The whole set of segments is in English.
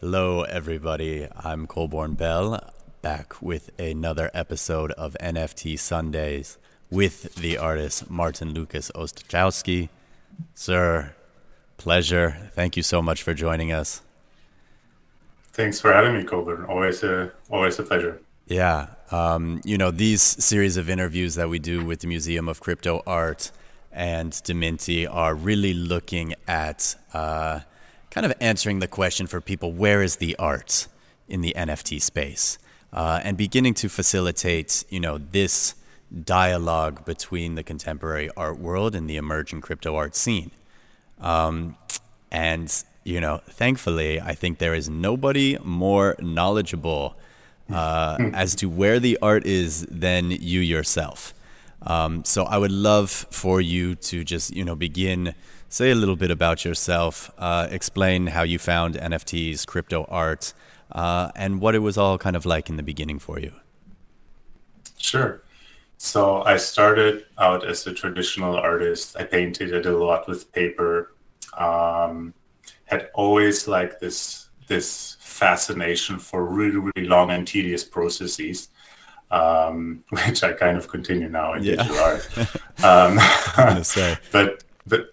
Hello, everybody. I'm Colborn Bell, back with another episode of NFT Sundays with the artist Martin Lukas Ostachowski. Sir, pleasure. Thank you so much for joining us. Thanks for having me, Colborn. Always a always a pleasure. Yeah, um, you know these series of interviews that we do with the Museum of Crypto Art and Dminti are really looking at uh, kind of answering the question for people: where is the art in the NFT space? Uh, and beginning to facilitate, you know, this dialogue between the contemporary art world and the emerging crypto art scene. Um, and you know, thankfully, I think there is nobody more knowledgeable uh, as to where the art is than you yourself. Um, so I would love for you to just, you know, begin, say a little bit about yourself, uh, explain how you found NFTs, crypto art, uh, and what it was all kind of like in the beginning for you. Sure. So I started out as a traditional artist. I painted, I did a lot with paper. Um, had always like this this fascination for really really long and tedious processes, um, which I kind of continue now in yeah. digital art. Um, but but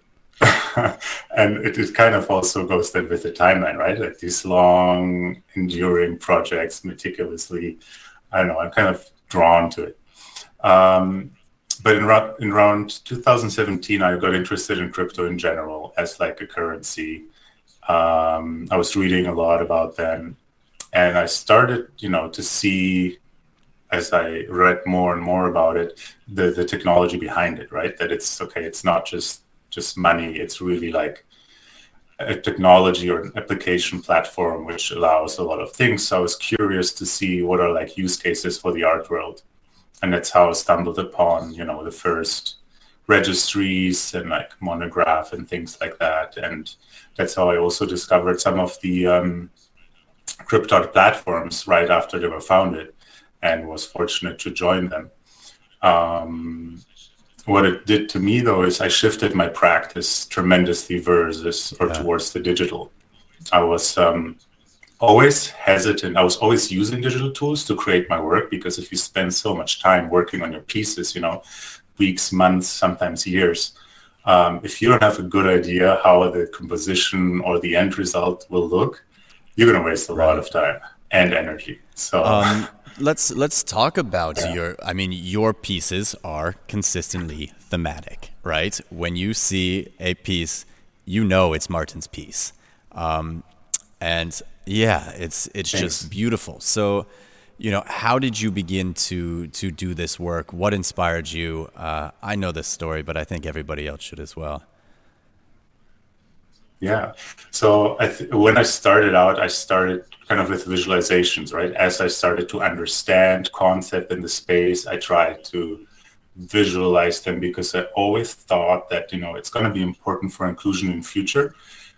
and it, it kind of also goes then with the timeline, right? Like these long, enduring projects, meticulously. I don't know. I'm kind of drawn to it. Um, but in, in around 2017, I got interested in crypto in general as like a currency um, I was reading a lot about them, and I started, you know, to see as I read more and more about it, the the technology behind it, right? That it's okay, it's not just just money; it's really like a technology or an application platform which allows a lot of things. So I was curious to see what are like use cases for the art world, and that's how I stumbled upon, you know, the first registries and like Monegraph and things like that. And that's how i also discovered some of the um, crypto platforms right after they were founded and was fortunate to join them. Um, what it did to me though is i shifted my practice tremendously versus or yeah. towards the digital i was um, always hesitant i was always using digital tools to create my work because if you spend so much time working on your pieces you know weeks, months, sometimes years. Um, if you don't have a good idea how the composition or the end result will look, you're going to waste a right. lot of time and energy. So um, let's let's talk about yeah. your. I mean, your pieces are consistently thematic, right? When you see a piece, you know it's Martin's piece, um, and yeah, it's it's Thanks. just beautiful. So you know how did you begin to to do this work what inspired you uh, i know this story but i think everybody else should as well yeah so I th- when i started out i started kind of with visualizations right as i started to understand concept in the space i tried to visualize them because i always thought that you know it's going to be important for inclusion in future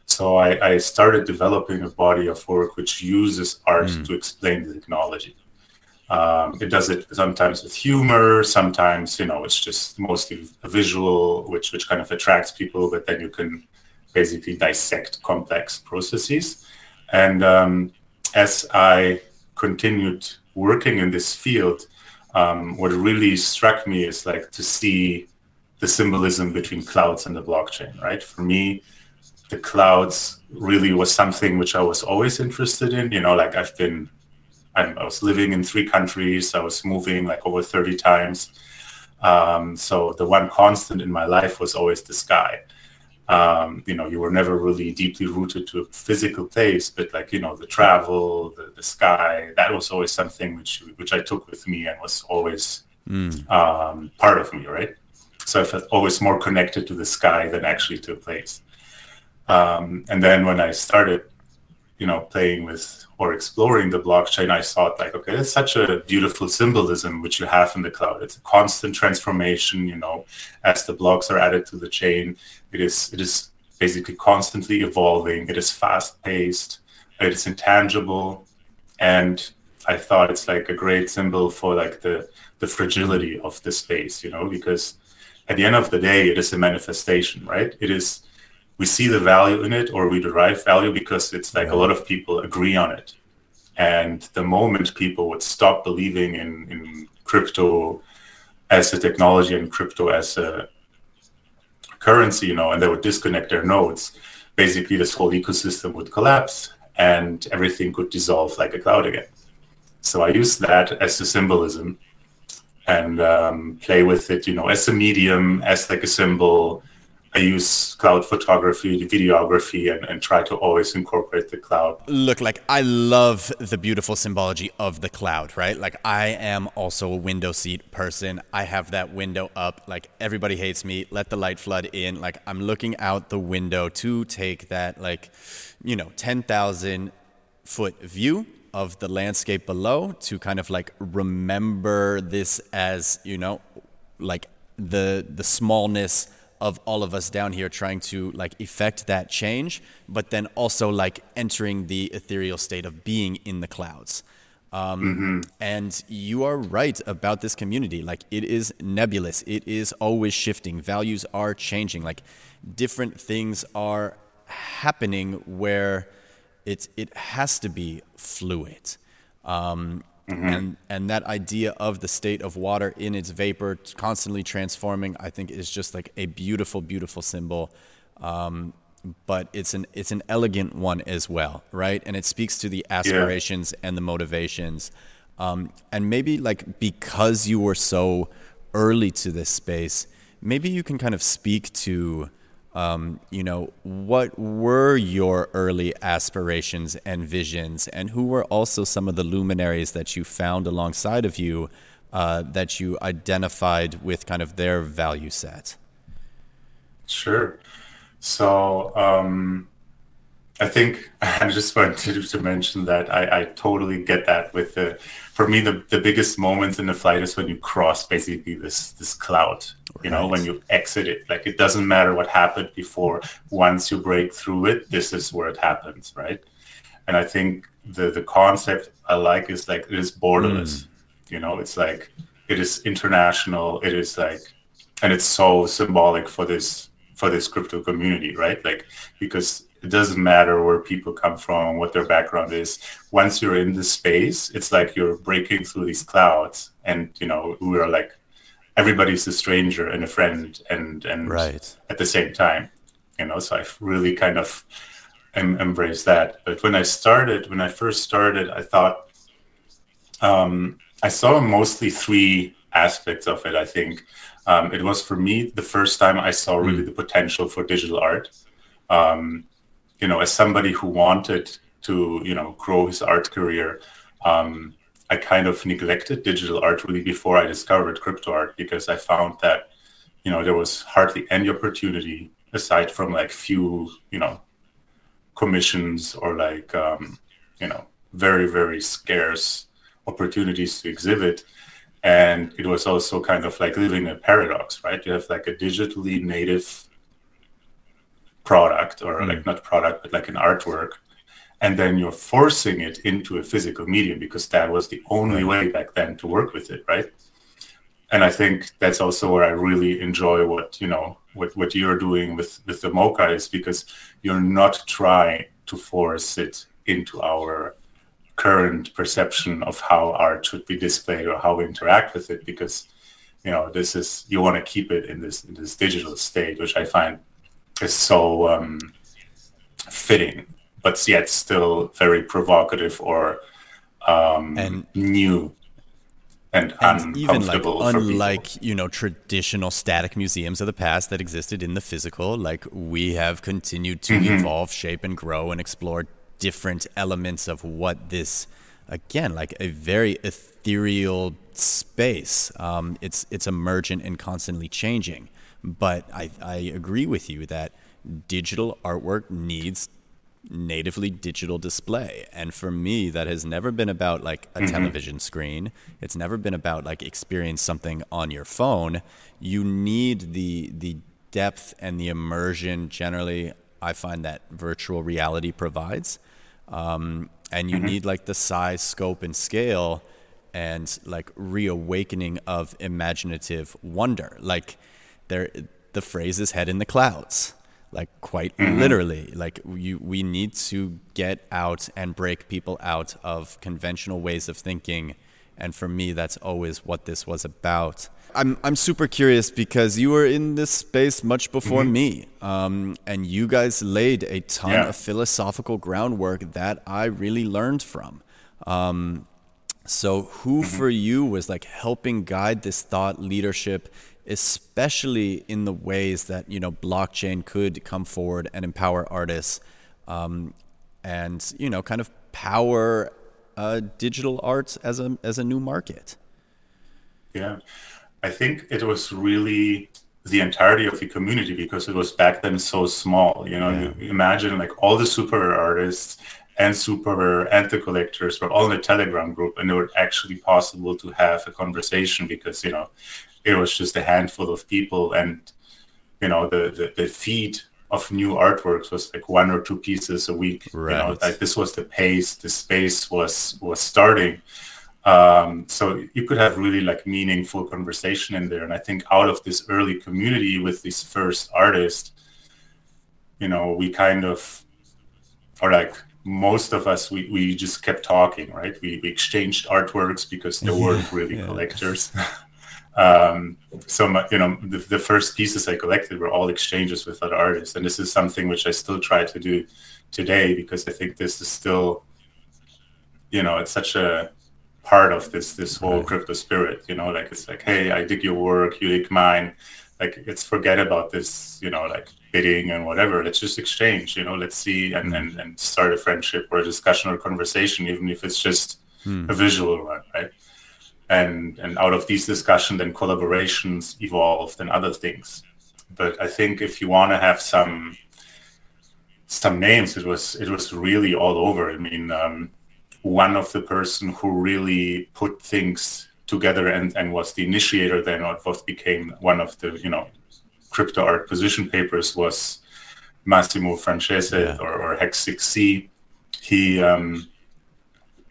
so I, I, started developing a body of work which uses art mm. to explain the technology um, it does it sometimes with humor. Sometimes, you know, it's just mostly a visual, which which kind of attracts people. But then you can basically dissect complex processes. And um, as I continued working in this field, um, what really struck me is like to see the symbolism between clouds and the blockchain. Right? For me, the clouds really was something which I was always interested in. You know, like I've been I was living in three countries. I was moving like over 30 times. Um, so the one constant in my life was always the sky. Um, you know, you were never really deeply rooted to a physical place, but like, you know, the travel, the, the sky, that was always something which, which I took with me and was always mm. um, part of me, right? So I felt always more connected to the sky than actually to a place. Um, and then when I started, you know, playing with or exploring the blockchain, I thought like, okay, it's such a beautiful symbolism which you have in the cloud. It's a constant transformation, you know, as the blocks are added to the chain. It is it is basically constantly evolving. It is fast paced. It is intangible, and I thought it's like a great symbol for like the the fragility of the space, you know, because at the end of the day, it is a manifestation, right? It is we see the value in it or we derive value because it's like a lot of people agree on it. And the moment people would stop believing in, in crypto as a technology and crypto as a currency, you know, and they would disconnect their nodes, basically this whole ecosystem would collapse and everything could dissolve like a cloud again. So I use that as a symbolism and um, play with it, you know, as a medium, as like a symbol, I use cloud photography, videography, and, and try to always incorporate the cloud. Look, like I love the beautiful symbology of the cloud, right? Like I am also a window seat person. I have that window up. Like everybody hates me. Let the light flood in. Like I'm looking out the window to take that, like, you know, 10,000 foot view of the landscape below to kind of like remember this as, you know, like the the smallness of all of us down here trying to like effect that change, but then also like entering the ethereal state of being in the clouds. Um, mm-hmm. And you are right about this community. Like it is nebulous. It is always shifting. Values are changing. Like different things are happening where it it has to be fluid. Um, Mm-hmm. And and that idea of the state of water in its vapor, constantly transforming, I think is just like a beautiful, beautiful symbol. Um, but it's an it's an elegant one as well, right? And it speaks to the aspirations yeah. and the motivations. Um, and maybe like because you were so early to this space, maybe you can kind of speak to um, you know, what were your early aspirations and visions, and who were also some of the luminaries that you found alongside of you uh, that you identified with kind of their value set? Sure. So um, I think I just wanted to mention that I, I totally get that with the for me the, the biggest moment in the flight is when you cross basically this this cloud you know when you exit it like it doesn't matter what happened before. Once you break through it this is where it happens right? And i think the the concept i like is like it is borderless. Mm. you know it's like it is international it is like and it's so symbolic for this for this crypto community right? Like because it doesn't matter where people come from, what their background is. Once you're in the space, it's like you're breaking through these clouds, and you know we are like everybody's a stranger and a friend, and and right. at the same time, you know. So I've really kind of em- embraced that. But when I started, when I first started, I thought um, I saw mostly three aspects of it. I think um, it was for me the first time I saw really mm. the potential for digital art. Um, you know, as somebody who wanted to, you know, grow his art career, um, I kind of neglected digital art really before I discovered crypto art because I found that, you know, there was hardly any opportunity aside from like few, you know, commissions or like, um, you know, very, very scarce opportunities to exhibit. And it was also kind of like living a paradox, right? You have like a digitally native product or mm. like not product but like an artwork and then you're forcing it into a physical medium because that was the only way back then to work with it right? And i think that's also where i really enjoy what you know what, what you're doing with with the MoCA is because you're not trying to force it into our current perception of how art should be displayed or how we interact with it because you know this is you want to keep it in this in this digital state which i find is so um, fitting, but yet still very provocative or um, and new and, and even like unlike you know traditional static museums of the past that existed in the physical like we have continued to mm-hmm. evolve shape and grow and explore different elements of what this again like a very ethereal space um, it's it's emergent and constantly changing but I, I agree with you that digital artwork needs natively digital display. And for me, that has never been about like a mm-hmm. television screen. It's never been about like experience something on your phone. You need the the depth and the immersion generally I find that virtual reality provides. Um, and you mm-hmm. need like the size, scope, and scale and like reawakening of imaginative wonder. Like there the phrase is head in the clouds. Like quite mm-hmm. literally like you we need to get out and break people out of conventional ways of thinking and for me that's always what this was about i'm i'm super curious because you were in this space much before mm-hmm. me um, and you guys laid a ton yeah. of philosophical groundwork that i really learned from um, so who mm-hmm. for you was like helping guide this thought leadership especially in the ways that you know blockchain could come forward and empower artists um, and you know kind of power uh, digital arts as a as a new market. Yeah. I think it was really the entirety of the community because it was back then so small you know? Yeah. you imagine like all the super artists and super and the collectors were all in a telegram group and it was actually possible to have a conversation because you know it was just a handful of people and you know the the, the feed of new artworks was like one or two pieces a week right. you know like this was the pace the space was was starting. Um, so you could have really like meaningful conversation in there. And i think out of this early community with these first artists you know we kind of or like most of us we, we just kept talking right? We, we exchanged artworks because there weren't really yeah. collectors Um, so my, you know, the, the, first pieces I collected were all exchanges with other artists, and this is something which I still try to do today because I think this is still, you know, it's such a part of this this whole crypto spirit. You know, like it's like, hey, I dig your work, you dig mine. Like, let's forget about this, you know, like bidding and whatever. Let's just exchange. You know, let's see and and, and start a friendship or a discussion or conversation, even if it's just hmm. a visual one, right? And and out of these discussions and collaborations evolved and other things. But i think if you want to have some some names it was it was really all over. I mean um, one of the person who really put things together and and was the initiator then of what became one of the you know crypto art position papers was Massimo Franceschet yeah. or, or hex 6c he um,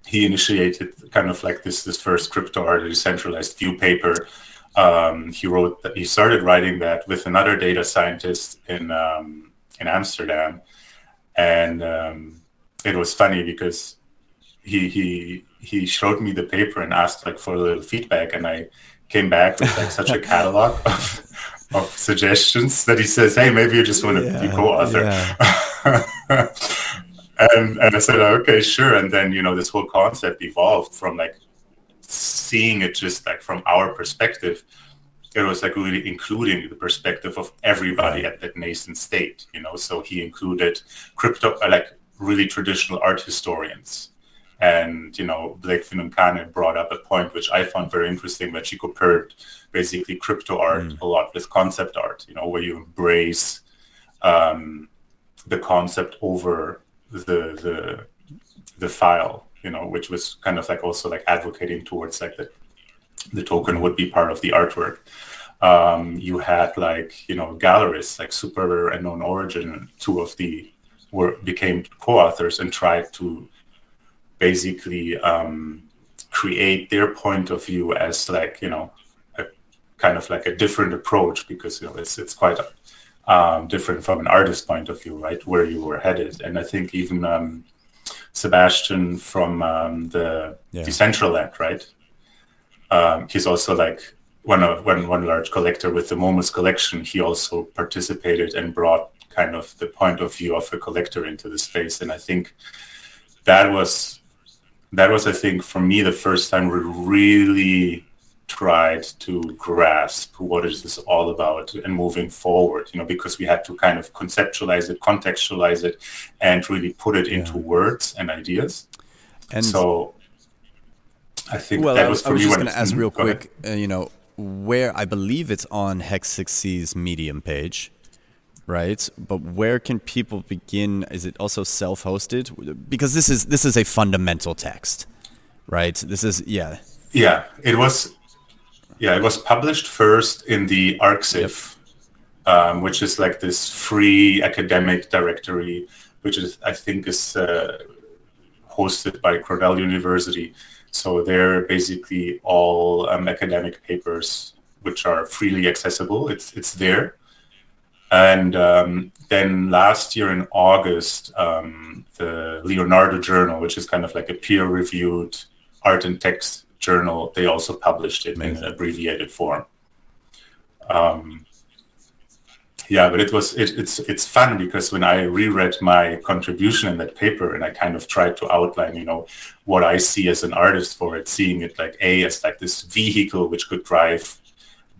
he initiated kind of like this this first crypto art decentralized view paper. Um, he wrote that he started writing that with another data scientist in um, in Amsterdam, and um, it was funny because he he he showed me the paper and asked like for a little feedback, and I came back with like such a catalog of, of suggestions that he says, "Hey, maybe you just want to yeah, be co-author." Yeah. and and I said, okay, sure. And then you know this whole concept evolved from like seeing it just like from our perspective. It was like really including the perspective of everybody at that nascent state, you know. So he included crypto, uh, like really traditional art historians, and you know Blake Finucane brought up a point which I found very interesting that she compared basically crypto art mm. a lot with concept art, you know, where you embrace um, the concept over the the the file, you know, which was kind of like also like advocating towards like the the token would be part of the artwork. Um, you had like you know galleries like Super and Known Origin, two of the were became co-authors and tried to basically um, create their point of view as like you know a kind of like a different approach because you know it's it's quite um, different from an artist point of view, right? Where you were headed, and I think even um, Sebastian from um, the yeah. Decentraland, right? Um, he's also like one of one one large collector with the Momus collection. He also participated and brought kind of the point of view of a collector into the space, and I think that was that was I think for me the first time we really tried to grasp what is this all about and moving forward you know because we had to kind of conceptualize it contextualize it and really put it yeah. into words and ideas. And so i think well, that was for I was just going to ask real quick uh, you know where i believe it's on hex 6c's medium page right? But where can people begin? Is it also self-hosted? Because this is this is a fundamental text right? This is yeah. Yeah it was yeah, it was published first in the Arxiv, yep. um, which is like this free academic directory, which is I think is uh, hosted by Cornell University. So they're basically all um, academic papers which are freely accessible. It's it's there. And um, then last year in August, um, the Leonardo Journal, which is kind of like a peer-reviewed art and text journal, they also published it in an abbreviated form. Um, yeah, but it was it, it's it's fun because when I reread my contribution in that paper and I kind of tried to outline, you know, what I see as an artist for it, seeing it like a as like this vehicle which could drive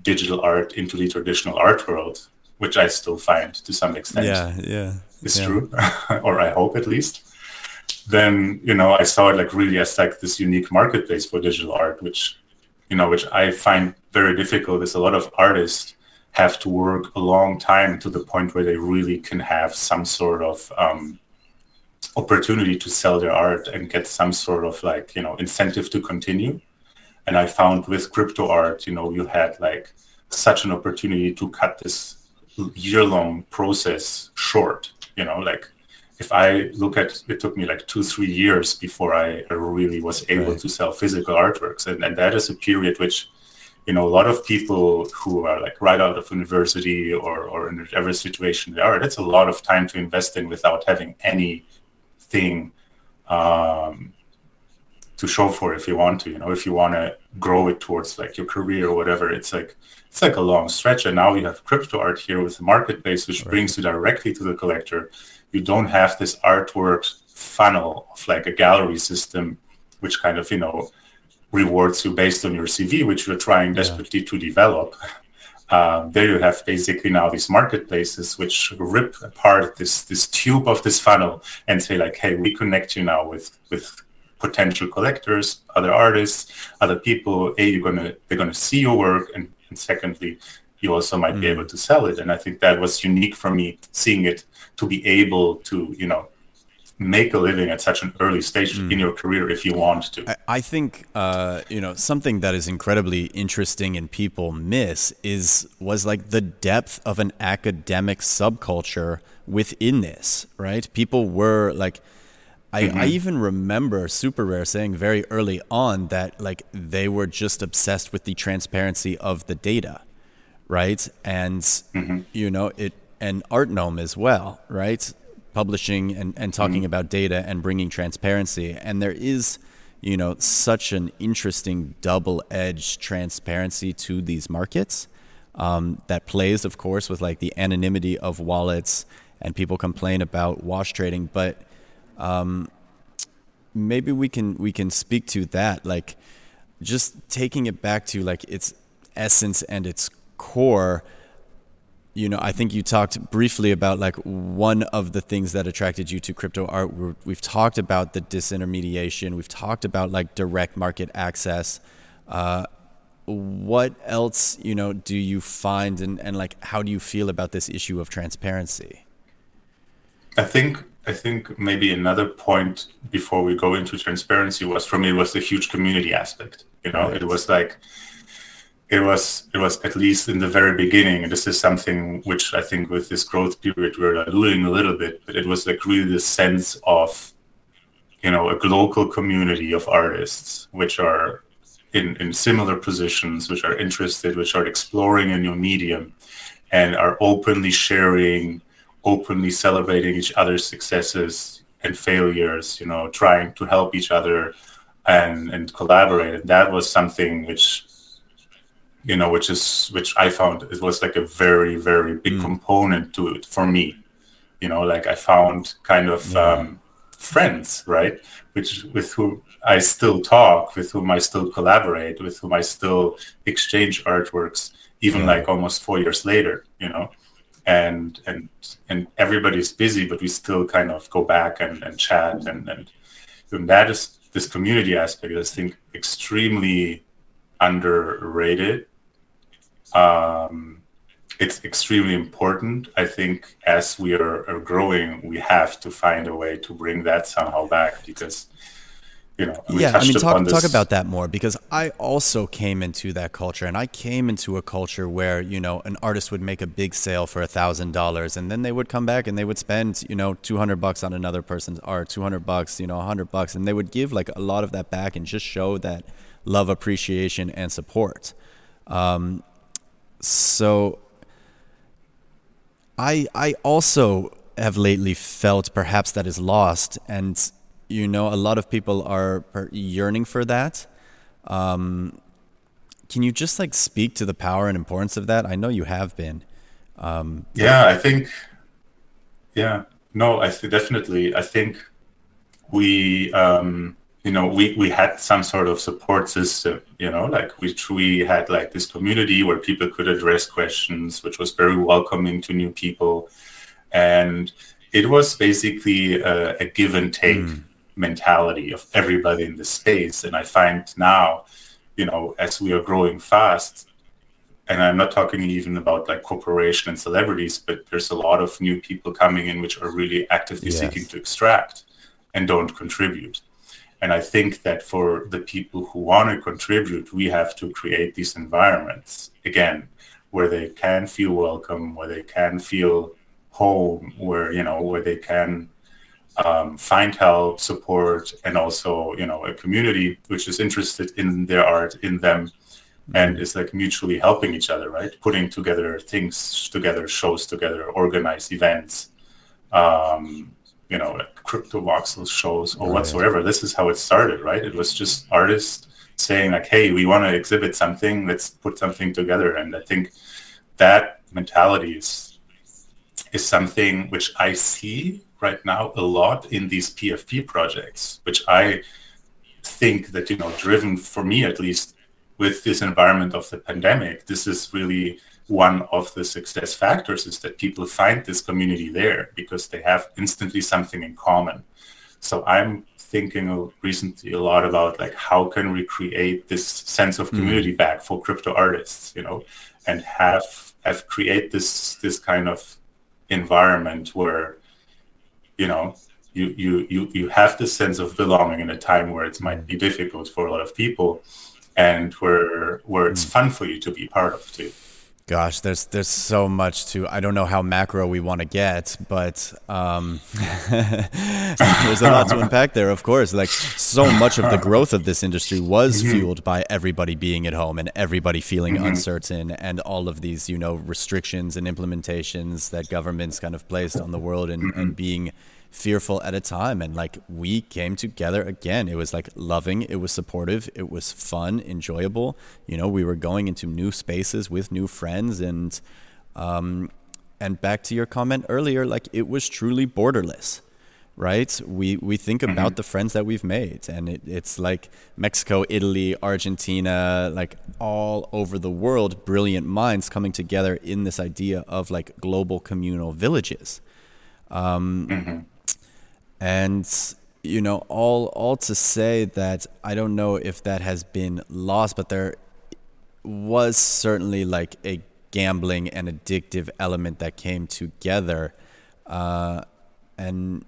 digital art into the traditional art world, which I still find to some extent. Yeah, yeah, is yeah. true, or I hope at least. Then you know I saw it like really as like this unique marketplace for digital art, which you know which I find very difficult. There's a lot of artists have to work a long time to the point where they really can have some sort of um, opportunity to sell their art and get some sort of like you know incentive to continue and i found with crypto art you know you had like such an opportunity to cut this year long process short you know like if i look at it took me like two three years before i really was able right. to sell physical artworks and, and that is a period which you know, a lot of people who are like right out of university or, or in whatever situation they are, that's a lot of time to invest in without having anything um, to show for if you want to, you know, if you want to grow it towards like your career or whatever, it's like, it's like a long stretch. And now you have crypto art here with the marketplace, which right. brings you directly to the collector. You don't have this artwork funnel of like a gallery system, which kind of, you know, rewards you based on your CV, which you're trying desperately yeah. to develop. Uh, there you have basically now these marketplaces which rip apart this this tube of this funnel and say like, hey, we connect you now with with potential collectors, other artists, other people. A, you're gonna they're gonna see your work, and, and secondly, you also might mm. be able to sell it. And I think that was unique for me seeing it to be able to you know make a living at such an early stage mm. in your career if you want to. I, think uh, you know something that is incredibly interesting and people miss is was like the depth of an academic subculture within this. Right, people were like. I, mm-hmm. I even remember SuperRare saying very early on that like they were just obsessed with the transparency of the data, right? And mm-hmm. you know it, and Artnome as well, right? publishing and, and talking mm-hmm. about data and bringing transparency. And there is, you know, such an interesting double edged transparency to these markets um, that plays, of course, with like the anonymity of wallets and people complain about wash trading. But um, maybe we can we can speak to that, like just taking it back to like its essence and its core you know, I think you talked briefly about like one of the things that attracted you to crypto art. we have talked about the disintermediation. We've talked about like direct market access. Uh, what else, you know, do you find and, and like how do you feel about this issue of transparency? I think I think maybe another point before we go into transparency was for me was the huge community aspect. You know, right. it was like it was it was at least in the very beginning this is something which i think with this growth period we're doing a little bit but it was like really the sense of you know a local community of artists which are in in similar positions which are interested which are exploring a new medium and are openly sharing openly celebrating each other's successes and failures you know trying to help each other and and collaborate. And that was something which you know, which is which I found it was like a very very big mm. component to it for me. You know, like I found kind of yeah. um, friends, right, which with whom I still talk, with whom I still collaborate, with whom I still exchange artworks, even yeah. like almost four years later. You know, and and and everybody's busy, but we still kind of go back and, and chat, and, and and that is this community aspect. I think extremely underrated um, it's extremely important. I think as we are, are, growing, we have to find a way to bring that somehow back because, you know, yeah. I mean, talk talk about that more because I also came into that culture, and I came into a culture where you know an artist would make a big sale for a thousand dollars, and then they would come back and they would spend you know two hundred bucks on another person's art, two hundred bucks, you know, hundred bucks, and they would give like a lot of that back and just show that love, appreciation, and support. Um, so I I also have lately felt perhaps that is lost, and you know, a lot of people are yearning for that. Um, can you just like speak to the power and importance of that? I know you have been. Um, yeah, I think. Yeah, no, I th- definitely. I think we, um, you know, we we had some sort of support system. You know, like which we had like this community where people could address questions, which was very welcoming to new people, and it was basically a, a give and take. Mm mentality of everybody in the space. And I find now, you know, as we are growing fast, and I'm not talking even about like corporation and celebrities, but there's a lot of new people coming in which are really actively yes. seeking to extract and don't contribute. And I think that for the people who want to contribute, we have to create these environments again where they can feel welcome, where they can feel home, where you know where they can um, find help, support, and also you know a community which is interested in their art, in them, and is like mutually helping each other, right? Putting together things together, shows together, organize events, um, you know, like crypto voxel shows or oh, right. whatsoever. This is how it started, right? It was just artists saying like, "Hey, we want to exhibit something. Let's put something together." And I think that mentality is is something which I see right now a lot in these PFP projects, which I think that, you know, driven for me at least with this environment of the pandemic, this is really one of the success factors is that people find this community there because they have instantly something in common. So I'm thinking recently a lot about like how can we create this sense of community mm. back for crypto artists, you know, and have have create this this kind of environment where you know you you you you have this sense of belonging in a time where it might be difficult for a lot of people and where where it's mm. fun for you to be part of too Gosh, there's there's so much to. I don't know how macro we want to get, but um, there's a lot to unpack there. Of course, like so much of the growth of this industry was mm-hmm. fueled by everybody being at home and everybody feeling mm-hmm. uncertain, and all of these you know restrictions and implementations that governments kind of placed on the world, and, mm-hmm. and being fearful at a time and like we came together again. It was like loving it was supportive it was fun enjoyable. You know we were going into new spaces with new friends and um and back to your comment earlier like it was truly borderless right? We we think mm-hmm. about the friends that we've made and it, it's like mexico italy argentina like all over the world brilliant minds coming together in this idea of like global communal villages. Um, mm-hmm and you know all all to say that I don't know if that has been lost, but there was certainly like a gambling and addictive element that came together, uh, and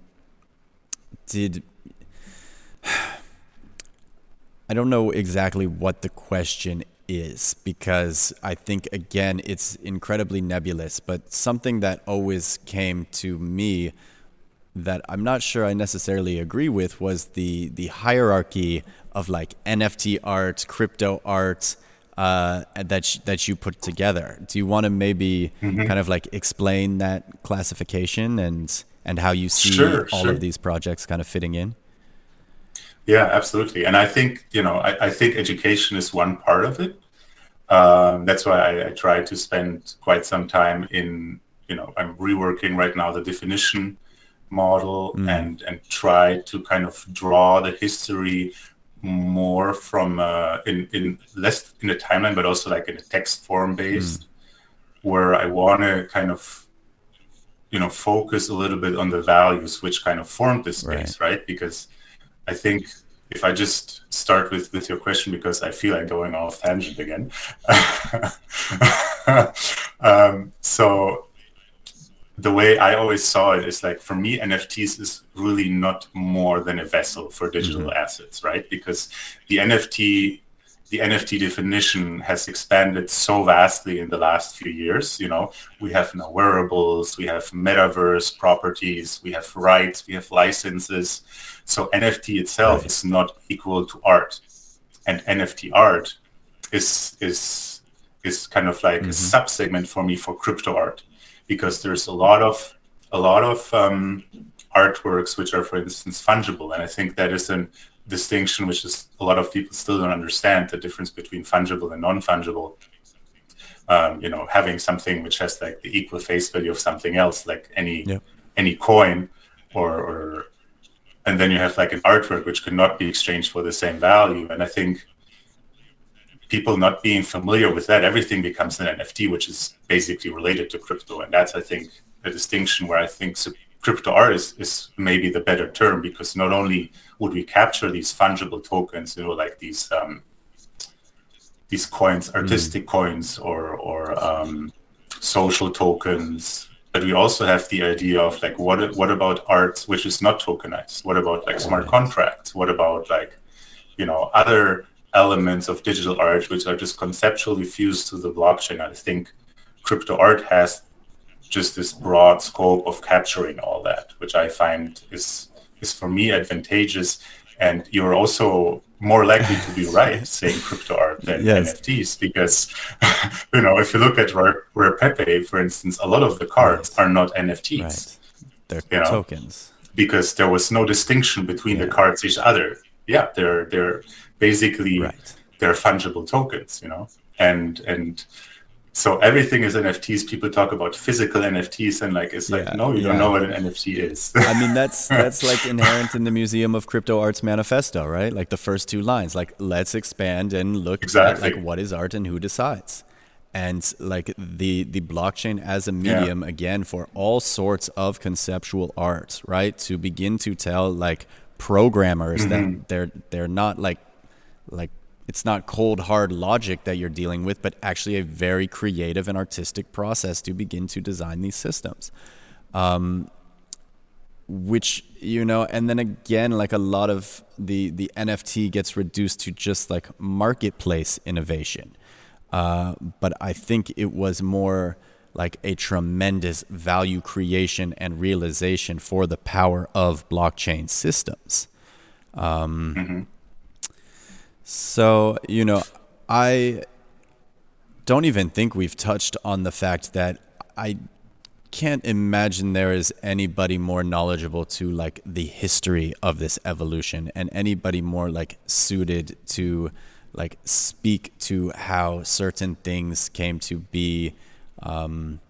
did. I don't know exactly what the question is because I think again it's incredibly nebulous, but something that always came to me that I'm not sure I necessarily agree with was the the hierarchy of like NFT art, crypto art uh, that that you put together. Do you want to maybe mm-hmm. kind of like explain that classification and and how you see sure, all sure. of these projects kind of fitting in? Yeah, absolutely. And I think you know I, I think education is one part of it. Um, that's why I, I try to spend quite some time in you know I'm reworking right now the definition model mm. and and try to kind of draw the history more from uh, in in less in a timeline, but also like in a text form based, mm. where I want to kind of you know focus a little bit on the values which kind of formed this space, right? right? Because I think if I just start with with your question because I feel like going off tangent again. um, so the way I always saw it is like for me, NFTs is really not more than a vessel for digital mm-hmm. assets, right? Because the NFT the NFT definition has expanded so vastly in the last few years. You know, we have now wearables, we have metaverse properties, we have rights, we have licenses. So NFT itself right. is not equal to art, and NFT art is is is kind of like mm-hmm. a subsegment for me for crypto art because there's a lot of a lot of um, artworks which are, for instance, fungible, and I think that is a distinction which is a lot of people still don't understand the difference between fungible and non-fungible. Um, you know, having something which has like the equal face value of something else, like any yeah. any coin, or, or and then you have like an artwork which cannot be exchanged for the same value. And I think people not being familiar with that, everything becomes an NFT, which is basically related to crypto. And that's, I think, a distinction where I think crypto art is, is maybe the better term because not only would we capture these fungible tokens, you know, like these um, these coins, artistic mm. coins or or um, social tokens, but we also have the idea of like what what about art which is not tokenized what about like smart contracts what about like you know other elements of digital art which are just conceptually fused to the blockchain i think crypto art has just this broad scope of capturing all that which i find is is for me advantageous and you're also more likely to be right saying crypto art than yes. NFTs because you know if you look at Rare, Rare Pepe, for instance, a lot of the cards right. are not NFTs. Right. They're you know, tokens because there was no distinction between yeah. the cards each other. Yeah, they're they're basically right. they're fungible tokens. You know, and and so everything is NFTs. People talk about physical NFTs, and like it's yeah, like no, you yeah. don't know what an NFT is. I mean, that's that's like inherent in the Museum of Crypto Arts manifesto, right? Like the first two lines, like let's expand and look exactly. at like what is art and who decides, and like the the blockchain as a medium yeah. again for all sorts of conceptual art, right? To begin to tell like programmers mm-hmm. that they're they're not like like it's not cold hard logic that you're dealing with but actually a very creative and artistic process to begin to design these systems um, which you know and then again like a lot of the the nft gets reduced to just like marketplace innovation uh, but i think it was more like a tremendous value creation and realization for the power of blockchain systems. Um, mm-hmm. so, you know, I don't even think we've touched on the fact that I can't imagine there is anybody more knowledgeable to like the history of this evolution and anybody more like suited to like speak to how certain things came to be um,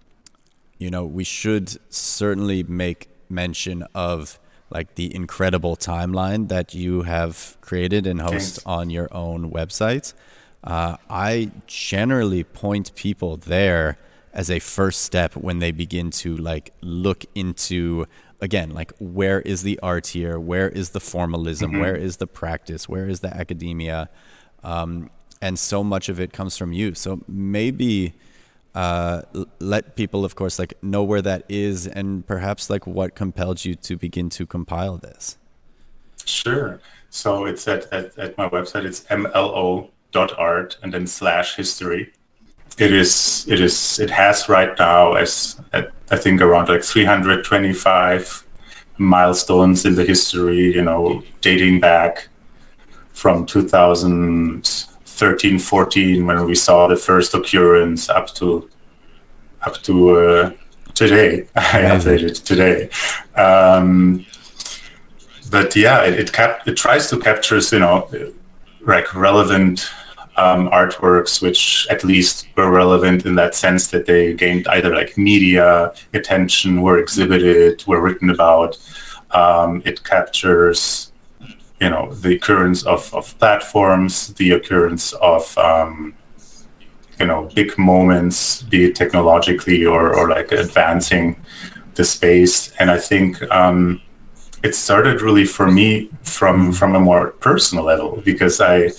you know we should certainly make mention of like the incredible timeline that you have created and host Thanks. on your own website. Uh, I generally point people there as a first step when they begin to like look into again like where is the art here where is the formalism mm-hmm. where is the practice where is the academia um, and so much of it comes from you so maybe uh, let people, of course, like know where that is and perhaps like what compelled you to begin to compile this. Sure. So it's at, at, at my website, it's mlo.art and then slash history. It is, it is, it has right now as at, I think around like 325 milestones in the history, you know, dating back from 2000 13, 14 when we saw the first occurrence up to up to uh, today. I updated today. Um, but yeah, it it, cap- it tries to capture you know like relevant um, artworks, which at least were relevant in that sense that they gained either like media attention, were exhibited, were written about. Um, it captures you know the occurrence of, of platforms, the occurrence of um, you know big moments, be it technologically or or like advancing the space. And I think um, it started really for me from from a more personal level because I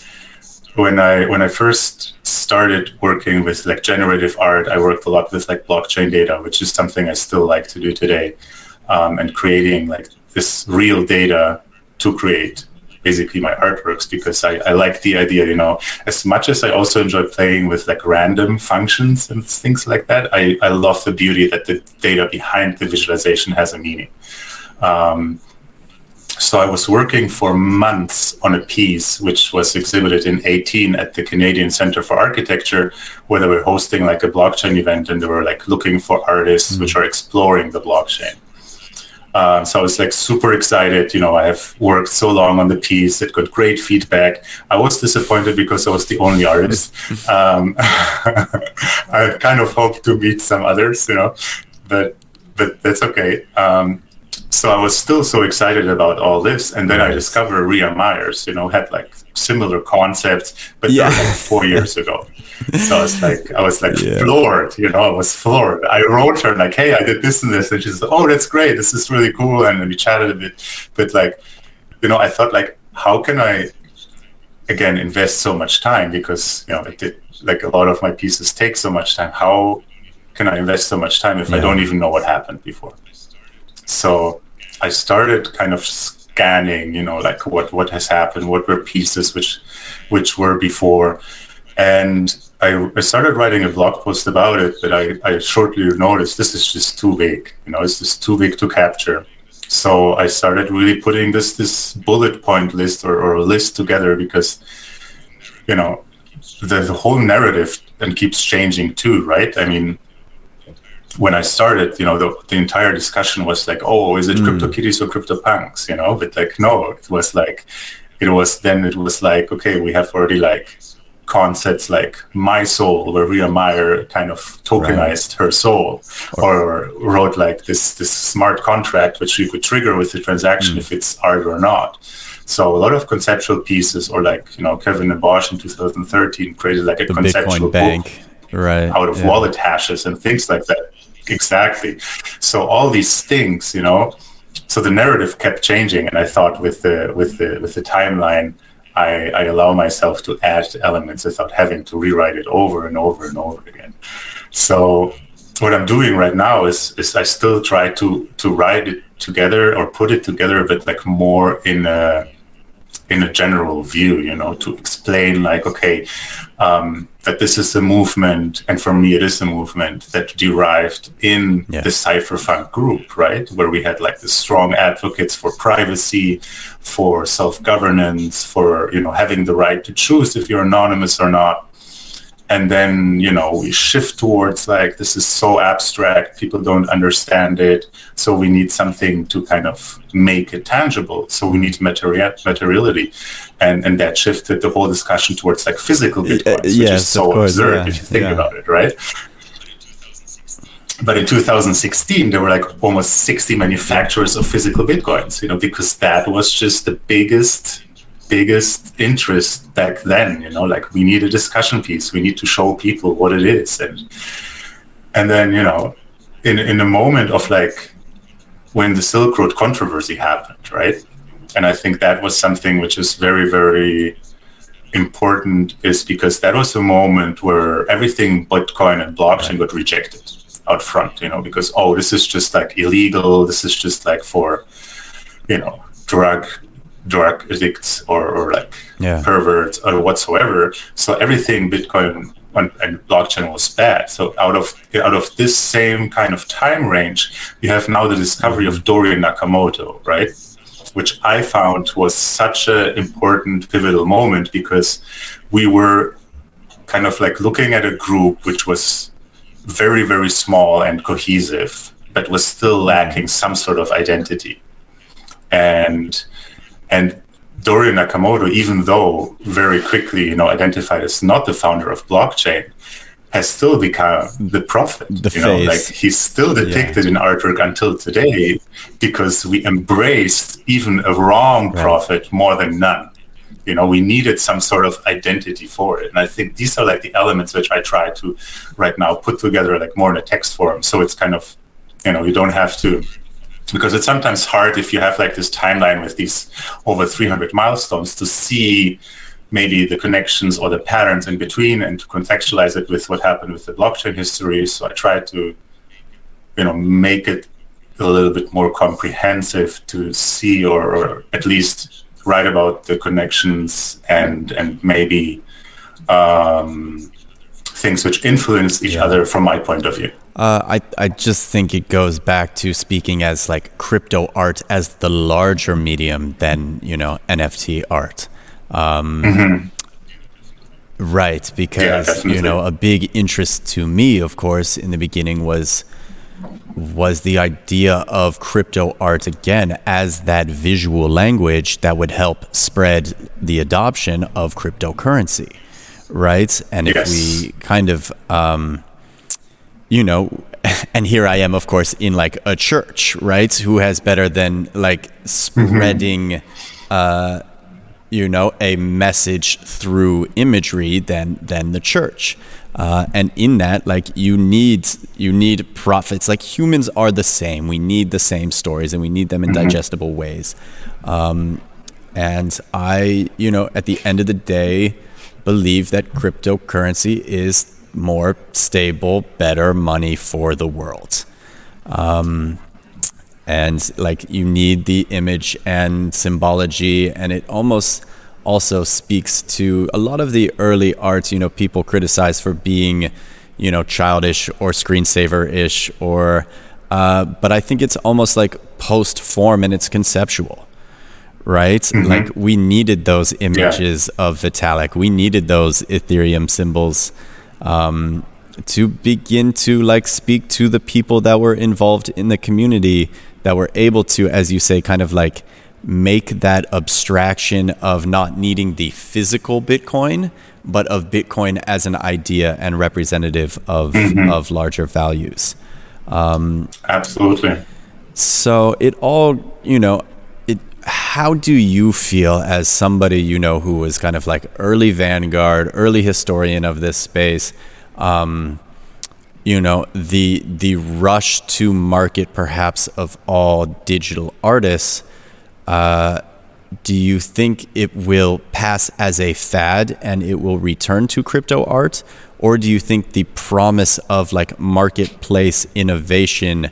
when I when I first started working with like generative art, I worked a lot with like blockchain data, which is something I still like to do today, um, and creating like this real data to create basically my artworks because I, I like the idea, you know, as much as I also enjoy playing with like random functions and things like that, I, I love the beauty that the data behind the visualization has a meaning. Um, So I was working for months on a piece which was exhibited in 18 at the Canadian Center for Architecture, where they were hosting like a blockchain event and they were like looking for artists mm-hmm. which are exploring the blockchain. Um, so I was like super excited. You know, I have worked so long on the piece. It got great feedback. I was disappointed because I was the only artist. Um, I kind of hoped to meet some others, you know, but but that's okay. Um, so I was still so excited about all this, and then I discovered Rhea Myers. You know, had like similar concepts, but yeah. like four years ago. So I was like, I was like yeah. floored. You know, I was floored. I wrote her like, "Hey, I did this and this," and she's like, "Oh, that's great. This is really cool." And we chatted a bit, but like, you know, I thought like, how can I again invest so much time because you know it did like a lot of my pieces take so much time. How can I invest so much time if yeah. I don't even know what happened before? So I started kind of scanning, you know, like what what has happened, what were pieces which which were before, and I, I started writing a blog post about it. But I, I shortly noticed this is just too big, you know, it's just too big to capture. So I started really putting this this bullet point list or, or list together because, you know, the, the whole narrative and keeps changing too, right? I mean, when I started, you know, the, the entire discussion was like, oh, is it mm. CryptoKitties or Crypto CryptoPunks? You know, but like, no, it was like, it was then it was like, okay, we have already like concepts like my soul, where Rhea Meyer kind of tokenized right. her soul, or, or, wrote like this this smart contract which you could trigger with the transaction mm. if it's art or not. So a lot of conceptual pieces, or like you know, Kevin Abosch in 2013 created like a the conceptual Bitcoin bank. Right. out of yeah. wallet hashes and things like that exactly. So all these things, you know, so the narrative kept changing, and I thought with the with the with the timeline, I, I allow myself to add elements without having to rewrite it over and over and over again. So what I'm doing right now is is I still try to to write it together or put it together, but like more in a in a general view, you know, to explain like, okay, um, that this is a movement, and for me, it is a movement that derived in yeah. the cypherpunk group, right, where we had like the strong advocates for privacy, for self-governance, for you know having the right to choose if you're anonymous or not, and then you know we shift towards like this is so abstract people don't understand it so we need something to kind of make it tangible. So we need material materiality. And and that shifted the whole discussion towards like physical bitcoins which yes, is so course, absurd yeah, if you think yeah. about it right? But in 2016 there were like almost 60 manufacturers of physical bitcoins you know because that was just the biggest biggest interest back then you know like we need a discussion piece. We need to show people what it is. And and then you know in in a moment of like when the silk road controversy happened right? And i think that was something which is very very important is because that was a moment where everything bitcoin and blockchain got rejected out front you know because oh this is just like illegal. This is just like for you know drug drug addicts or, or like yeah. perverts or whatsoever. So everything Bitcoin and, and, blockchain was bad. So out of out of this same kind of time range, you have now the discovery of Dorian Nakamoto, right? Which I found was such an important pivotal moment because we were kind of like looking at a group which was very very small and cohesive, but was still lacking some sort of identity. And and Dorian Nakamoto, even though very quickly, you know, identified as not the founder of blockchain, has still become the prophet. The you know, face. like he's still depicted yeah. in artwork until today because we embraced even a wrong right. prophet more than none. You know, we needed some sort of identity for it. And I think these are like the elements which I try to right now put together like more in a text form. So it's kind of, you know, you don't have to because it's sometimes hard if you have like this timeline with these over 300 milestones to see maybe the connections or the patterns in between and to contextualize it with what happened with the blockchain history so i try to you know make it a little bit more comprehensive to see or, or at least write about the connections and and maybe um, things which influence each yeah. other from my point of view Uh, I I just think it goes back to speaking as like crypto art as the larger medium than you know NFT art. Um, mm-hmm. Right, because yeah, you know a big interest to me, of course, in the beginning was was the idea of crypto art again as that visual language that would help spread the adoption of cryptocurrency, right? And yes. if we kind of, um, you know, and here I am, of course, in like a church, right? Who has better than like spreading, mm-hmm. uh, you know, a message through imagery than than the church. Uh, and in that, like you need you need prophets. Like humans are the same. We need the same stories, and we need them in mm-hmm. digestible ways. Um, and I, you know, at the end of the day, believe that cryptocurrency is more stable, better money for the world. Um, and like you need the image and symbology, and it almost also speaks to a lot of the early arts, you know, people criticize for being, you know, childish or screensaver ish, or, uh, but I think it's almost like post form and it's conceptual, right? Mm-hmm. Like we needed those images yeah. of Vitalik, we needed those Ethereum symbols. Um, to begin to like speak to the people that were involved in the community that were able to as you say kind of like make that abstraction of not needing the physical Bitcoin, but of Bitcoin as an idea and representative of mm-hmm. of larger values. Um, Absolutely. So it all, you know. How do you feel as somebody you know who was kind of like early vanguard, early historian of this space? Um, you know the the rush to market perhaps of all digital artists uh, do you think it will pass as a fad and it will return to crypto art? Or do you think the promise of like marketplace innovation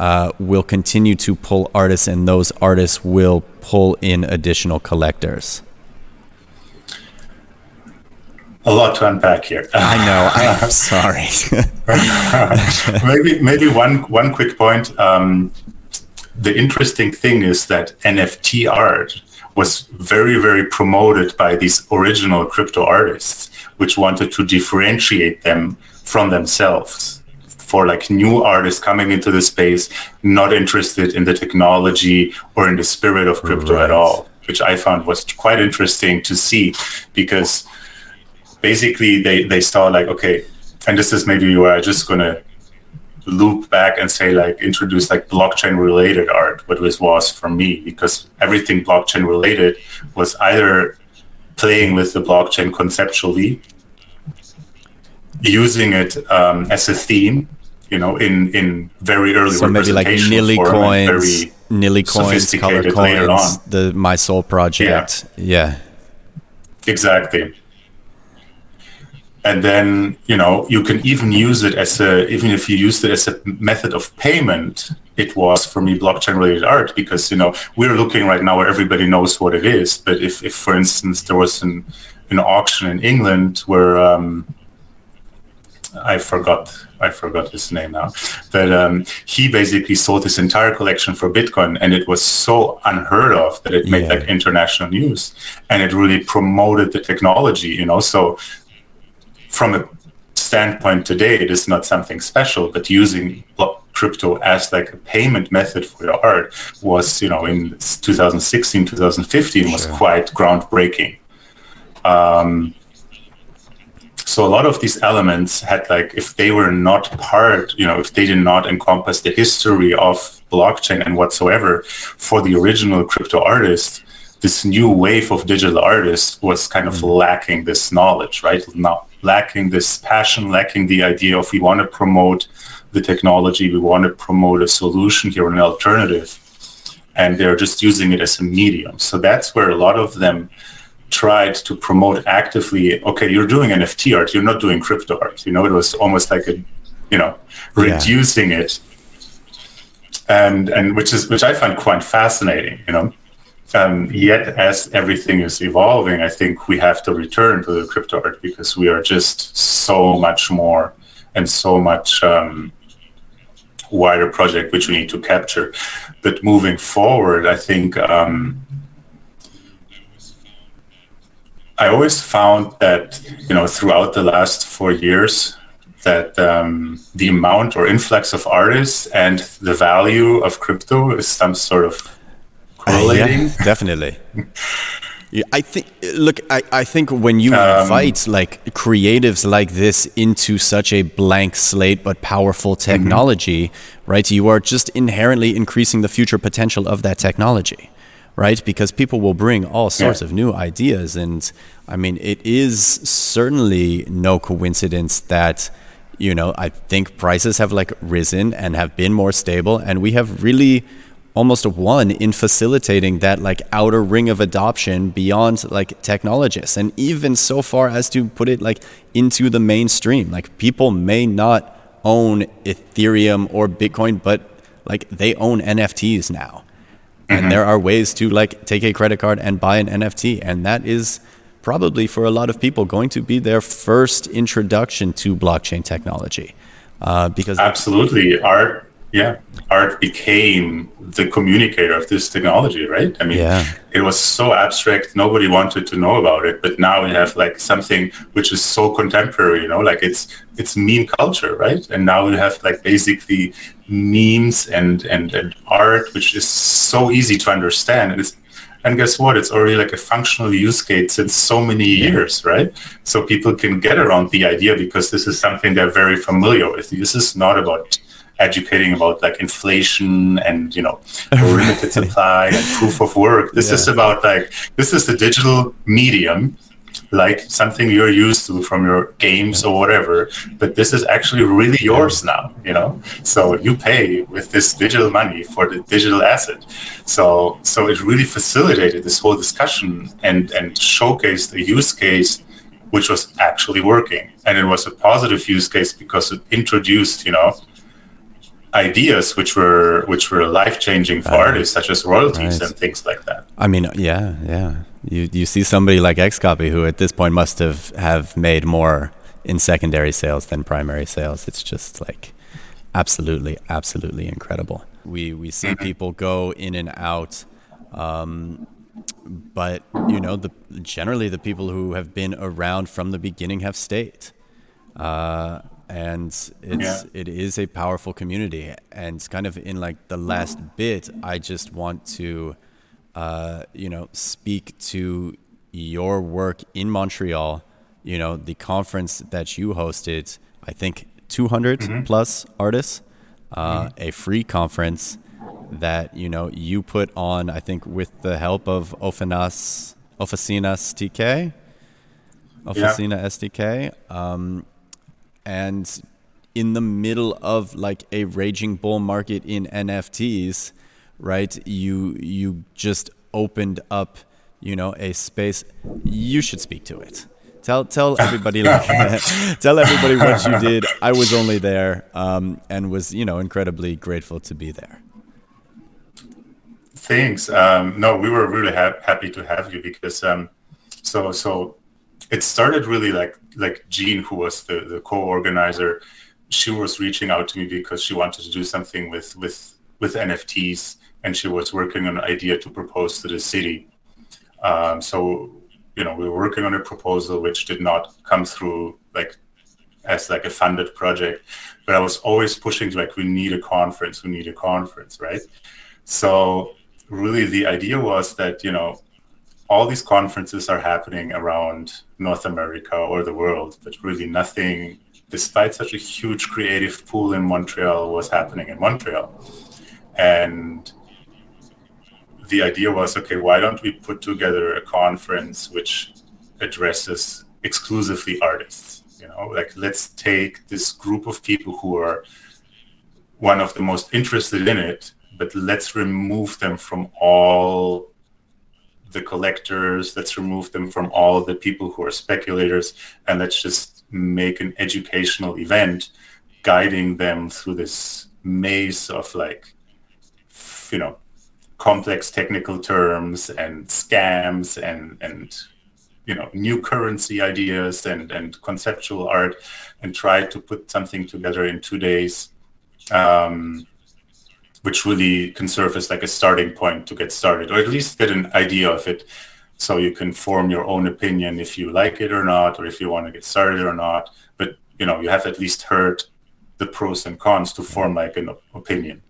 uh, will continue to pull artists and those artists will pull in additional collectors? A lot to unpack here. I know. I'm sorry. maybe maybe one one quick point. Um, the interesting thing is that NFT art was very, very promoted by these original crypto artists, which wanted to differentiate them from themselves. For like new artists coming into the space, not interested in the technology or in the spirit of crypto right. at all, which I found was quite interesting to see because basically they, they saw like, okay, and this is maybe where I'm just gonna loop back and say like introduce like blockchain related art what this was for me because everything blockchain related was either playing with the blockchain conceptually using it um, as a theme you know in in very early so maybe like nilly coins nilly coins color coins the my soul project. Yeah. yeah. Exactly. And then you know you can even use it as a even if you used it as a method of payment it was for me blockchain related art because you know we're looking right now where everybody knows what it is. But if, if for instance there was an an auction in england where um, i forgot i forgot his name now but um, he basically sold his entire collection for bitcoin and it was so unheard of that it made yeah. like international news and it really promoted the technology you know so from a standpoint today, it is not something special, but using crypto as like a payment method for your art was, you know, in 2016, 2015 was quite groundbreaking. Um, so a lot of these elements had like, if they were not part, you know, if they did not encompass the history of blockchain and whatsoever for the original crypto artist, this new wave of digital artists was kind of mm. lacking this knowledge, right? Now lacking this passion, lacking the idea of we want to promote the technology, we want to promote a solution here, an alternative, and they're just using it as a medium. So that's where a lot of them tried to promote actively. Okay, you're doing NFT art, you're not doing crypto art. You know, it was almost like a, you know, reducing yeah. it, and and which is which I find quite fascinating. You know, um, yet, as everything is evolving, I think we have to return to the crypto art because we are just so much more and so much um, wider project which we need to capture. But moving forward, I think um, I always found that you know throughout the last four years that um, the amount or influx of artists and the value of crypto is some sort of correlating. Uh, yeah, definitely. Yeah, I think. Look, I, I think when you um, invite like creatives like this into such a blank slate but powerful mm-hmm. technology, mm-hmm. right? You are just inherently increasing the future potential of that technology, right? Because people will bring all sorts yeah. of new ideas, and I mean, it is certainly no coincidence that you know I think prices have like risen and have been more stable, and we have really almost won in facilitating that like outer ring of adoption beyond like technologists and even so far as to put it like into the mainstream like people may not own ethereum or bitcoin but like they own nfts now mm-hmm. and there are ways to like take a credit card and buy an nft and that is probably for a lot of people going to be their first introduction to blockchain technology uh, because absolutely art yeah. Art became the communicator of this technology right? I mean yeah. it was so abstract nobody wanted to know about it but now we have like something which is so contemporary you know like it's it's meme culture right? And now we have like basically memes and and, and art which is so easy to understand. And it's and guess what? It's already like a functional use case since so many years right? So people can get around the idea because this is something they're very familiar with. This is not about educating about like inflation and you know limited supply and proof of work. This yeah. is about like this is the digital medium like something you're used to from your games or whatever but this is actually really yours now you know? So you pay with this digital money for the digital asset. So so it really facilitated this whole discussion and and showcased a use case which was actually working. And it was a positive use case because it introduced you know ideas which were which were life changing for artists, such as royalties and things like that. I mean, yeah, yeah. You you see somebody like Xcopy who at this point must have have made more in secondary sales than primary sales. It's just like absolutely, absolutely incredible. We we see mm-hmm. people go in and out. Um, but you know, the generally the people who have been around from the beginning have stayed. Uh, and it's yeah. it is a powerful community and kind of in like the last bit i just want to uh, you know speak to your work in montreal you know the conference that you hosted i think 200 mm-hmm. plus artists uh, mm-hmm. a free conference that you know you put on i think with the help of Ofinas, Oficina SDK Oficina yeah. SDK um, and in the middle of like a raging bull market in NFTs, right? You you just opened up, you know, a space. You should speak to it. Tell tell everybody like tell everybody what you did. I was only there um, and was you know incredibly grateful to be there. Thanks. Um, no, we were really ha- happy to have you because um, so so it started really like like Jean, who was the, the co-organizer, she was reaching out to me because she wanted to do something with with with NFTs, and she was working on an idea to propose to the city. Um, so you know, we were working on a proposal which did not come through like as like a funded project, but I was always pushing like we need a conference, we need a conference, right? So really, the idea was that you know all these conferences are happening around North America or the world, but really nothing, despite such a huge creative pool in Montreal, was happening in Montreal. And the idea was okay, why don't we put together a conference which addresses exclusively artists? You know, like let's take this group of people who are one of the most interested in it, but let's remove them from all the collectors, let's remove them from all the people who are speculators, and let's just make an educational event guiding them through this maze of like, you know, complex technical terms and scams and and you know new currency ideas and and conceptual art and try to put something together in two days. Um, which really can serve as like a starting point to get started, or at least get an idea of it, so you can form your own opinion if you like it or not, or if you want to get started or not. But you know, you have at least heard the pros and cons to form like an opinion.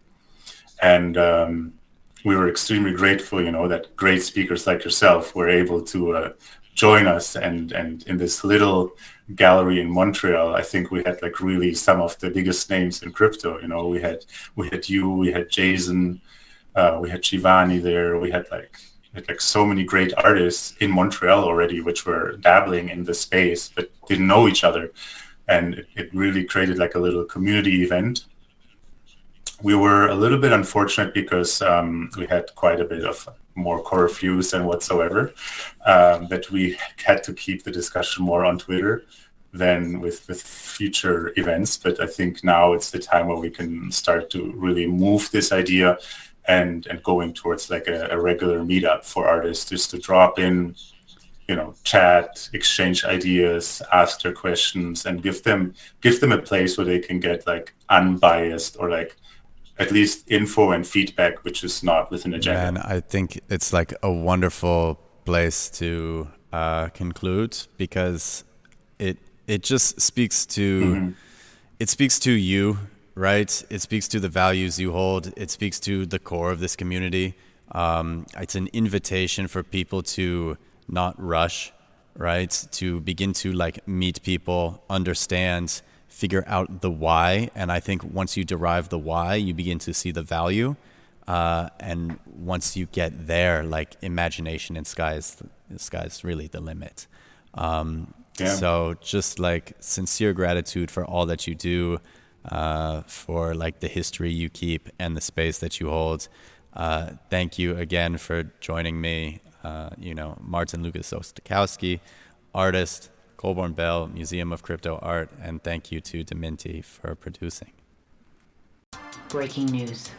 And um, we were extremely grateful, you know, that great speakers like yourself were able to uh, join us. And and in this little gallery in Montreal, I think we had like really some of the biggest names in crypto. You know, we had we had you, we had Jason, uh, we had Shivani there, we had like had like so many great artists in Montreal already, which were dabbling in the space but didn't know each other and it, it really created like a little community event. We were a little bit unfortunate because um, we had quite a bit of more curfews and whatsoever. Um, that we had to keep the discussion more on Twitter than with with future events. But I think now it's the time where we can start to really move this idea and and going towards like a, a regular meetup for artists just to drop in you know chat exchange ideas ask their questions and give them give them a place where they can get like unbiased or like at least info and feedback which is not within agenda and i think it's like a wonderful place to uh, conclude because it it just speaks to mm-hmm. it speaks to you right it speaks to the values you hold it speaks to the core of this community um, it's an invitation for people to not rush, right? To begin to like meet people, understand, figure out the why. And I think once you derive the why, you begin to see the value. Uh, and once you get there, like imagination in skies, the sky's really the limit. Um, yeah. So just like sincere gratitude for all that you do, uh, for like the history you keep and the space that you hold. Uh, thank you again for joining me uh, you know, Martin Lukas Ostachowski, artist, Colborn Bell, Museum of Crypto Art, and thank you to Dminti for producing. Breaking news.